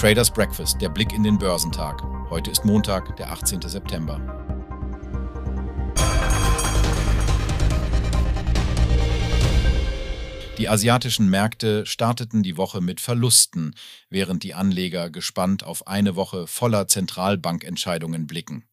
Traders Breakfast, der Blick in den Börsentag. Heute ist Montag, der 18. September. Die asiatischen Märkte starteten die Woche mit Verlusten, während die Anleger gespannt auf eine Woche voller Zentralbankentscheidungen blicken.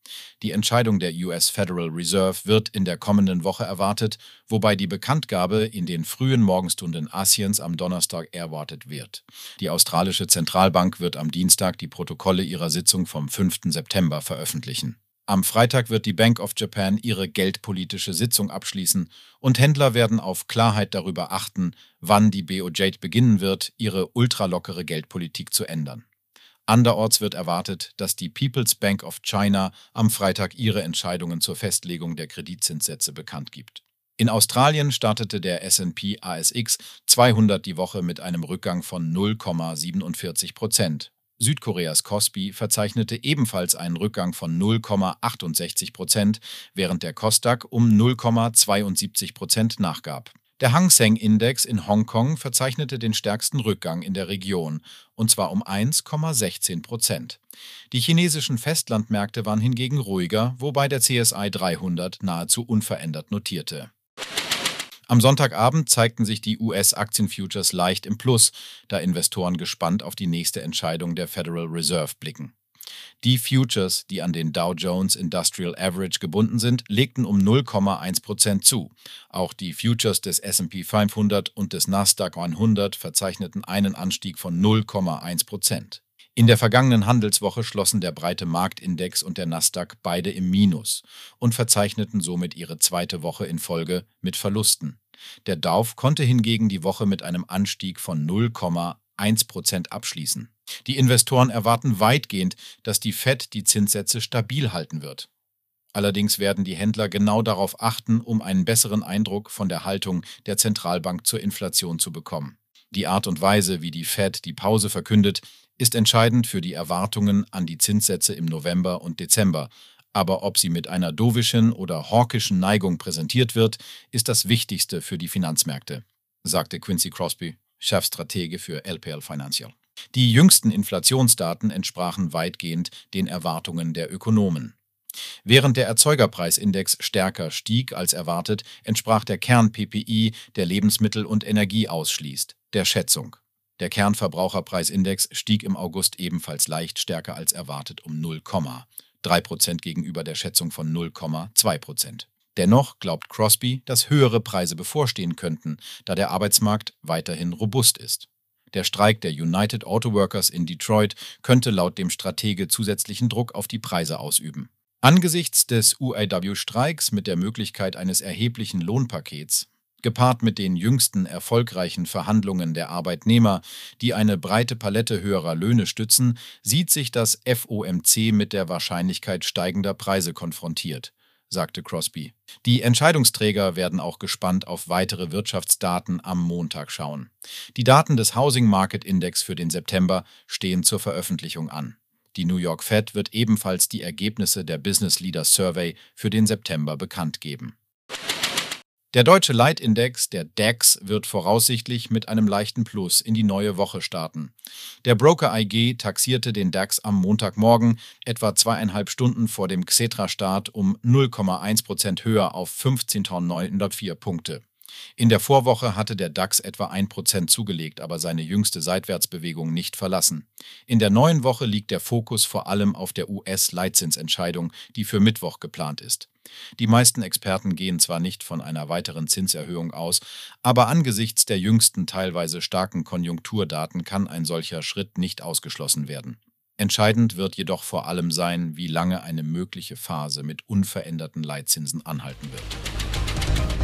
Die Entscheidung der US Federal Reserve wird in der kommenden Woche erwartet, wobei die Bekanntgabe in den frühen Morgenstunden Asiens am Donnerstag erwartet wird. Die australische Zentralbank wird am Dienstag die Protokolle ihrer Sitzung vom 5. September veröffentlichen. Am Freitag wird die Bank of Japan ihre geldpolitische Sitzung abschließen und Händler werden auf Klarheit darüber achten, wann die BOJ beginnen wird, ihre ultralockere Geldpolitik zu ändern. Anderorts wird erwartet, dass die People's Bank of China am Freitag ihre Entscheidungen zur Festlegung der Kreditzinssätze bekannt gibt. In Australien startete der SP ASX 200 die Woche mit einem Rückgang von 0,47 Prozent Südkoreas Kospi verzeichnete ebenfalls einen Rückgang von 0,68 Prozent, während der Kosdaq um 0,72 Prozent nachgab. Der Hang Seng-Index in Hongkong verzeichnete den stärksten Rückgang in der Region, und zwar um 1,16 Prozent. Die chinesischen Festlandmärkte waren hingegen ruhiger, wobei der CSI 300 nahezu unverändert notierte. Am Sonntagabend zeigten sich die US-Aktienfutures leicht im Plus, da Investoren gespannt auf die nächste Entscheidung der Federal Reserve blicken. Die Futures, die an den Dow Jones Industrial Average gebunden sind, legten um 0,1 Prozent zu. Auch die Futures des SP 500 und des Nasdaq 100 verzeichneten einen Anstieg von 0,1 Prozent. In der vergangenen Handelswoche schlossen der breite Marktindex und der Nasdaq beide im Minus und verzeichneten somit ihre zweite Woche in Folge mit Verlusten. Der Dow konnte hingegen die Woche mit einem Anstieg von 0,1 Prozent abschließen. Die Investoren erwarten weitgehend, dass die Fed die Zinssätze stabil halten wird. Allerdings werden die Händler genau darauf achten, um einen besseren Eindruck von der Haltung der Zentralbank zur Inflation zu bekommen. Die Art und Weise, wie die Fed die Pause verkündet, ist entscheidend für die Erwartungen an die Zinssätze im November und Dezember. Aber ob sie mit einer dovischen oder hawkischen Neigung präsentiert wird, ist das Wichtigste für die Finanzmärkte, sagte Quincy Crosby, Chefstratege für LPL Financial. Die jüngsten Inflationsdaten entsprachen weitgehend den Erwartungen der Ökonomen. Während der Erzeugerpreisindex stärker stieg als erwartet, entsprach der Kern-PPI, der Lebensmittel und Energie ausschließt, der Schätzung. Der Kernverbraucherpreisindex stieg im August ebenfalls leicht stärker als erwartet um 0,3 Prozent gegenüber der Schätzung von 0,2 Prozent. Dennoch glaubt Crosby, dass höhere Preise bevorstehen könnten, da der Arbeitsmarkt weiterhin robust ist. Der Streik der United Auto Workers in Detroit könnte laut dem Stratege zusätzlichen Druck auf die Preise ausüben. Angesichts des UAW-Streiks mit der Möglichkeit eines erheblichen Lohnpakets gepaart mit den jüngsten erfolgreichen Verhandlungen der Arbeitnehmer, die eine breite Palette höherer Löhne stützen, sieht sich das FOMC mit der Wahrscheinlichkeit steigender Preise konfrontiert, sagte Crosby. Die Entscheidungsträger werden auch gespannt auf weitere Wirtschaftsdaten am Montag schauen. Die Daten des Housing Market Index für den September stehen zur Veröffentlichung an. Die New York Fed wird ebenfalls die Ergebnisse der Business Leaders Survey für den September bekannt geben. Der deutsche Leitindex, der DAX, wird voraussichtlich mit einem leichten Plus in die neue Woche starten. Der Broker IG taxierte den DAX am Montagmorgen etwa zweieinhalb Stunden vor dem Xetra-Start um 0,1 Prozent höher auf 15.904 Punkte. In der Vorwoche hatte der DAX etwa 1% zugelegt, aber seine jüngste Seitwärtsbewegung nicht verlassen. In der neuen Woche liegt der Fokus vor allem auf der US-Leitzinsentscheidung, die für Mittwoch geplant ist. Die meisten Experten gehen zwar nicht von einer weiteren Zinserhöhung aus, aber angesichts der jüngsten teilweise starken Konjunkturdaten kann ein solcher Schritt nicht ausgeschlossen werden. Entscheidend wird jedoch vor allem sein, wie lange eine mögliche Phase mit unveränderten Leitzinsen anhalten wird.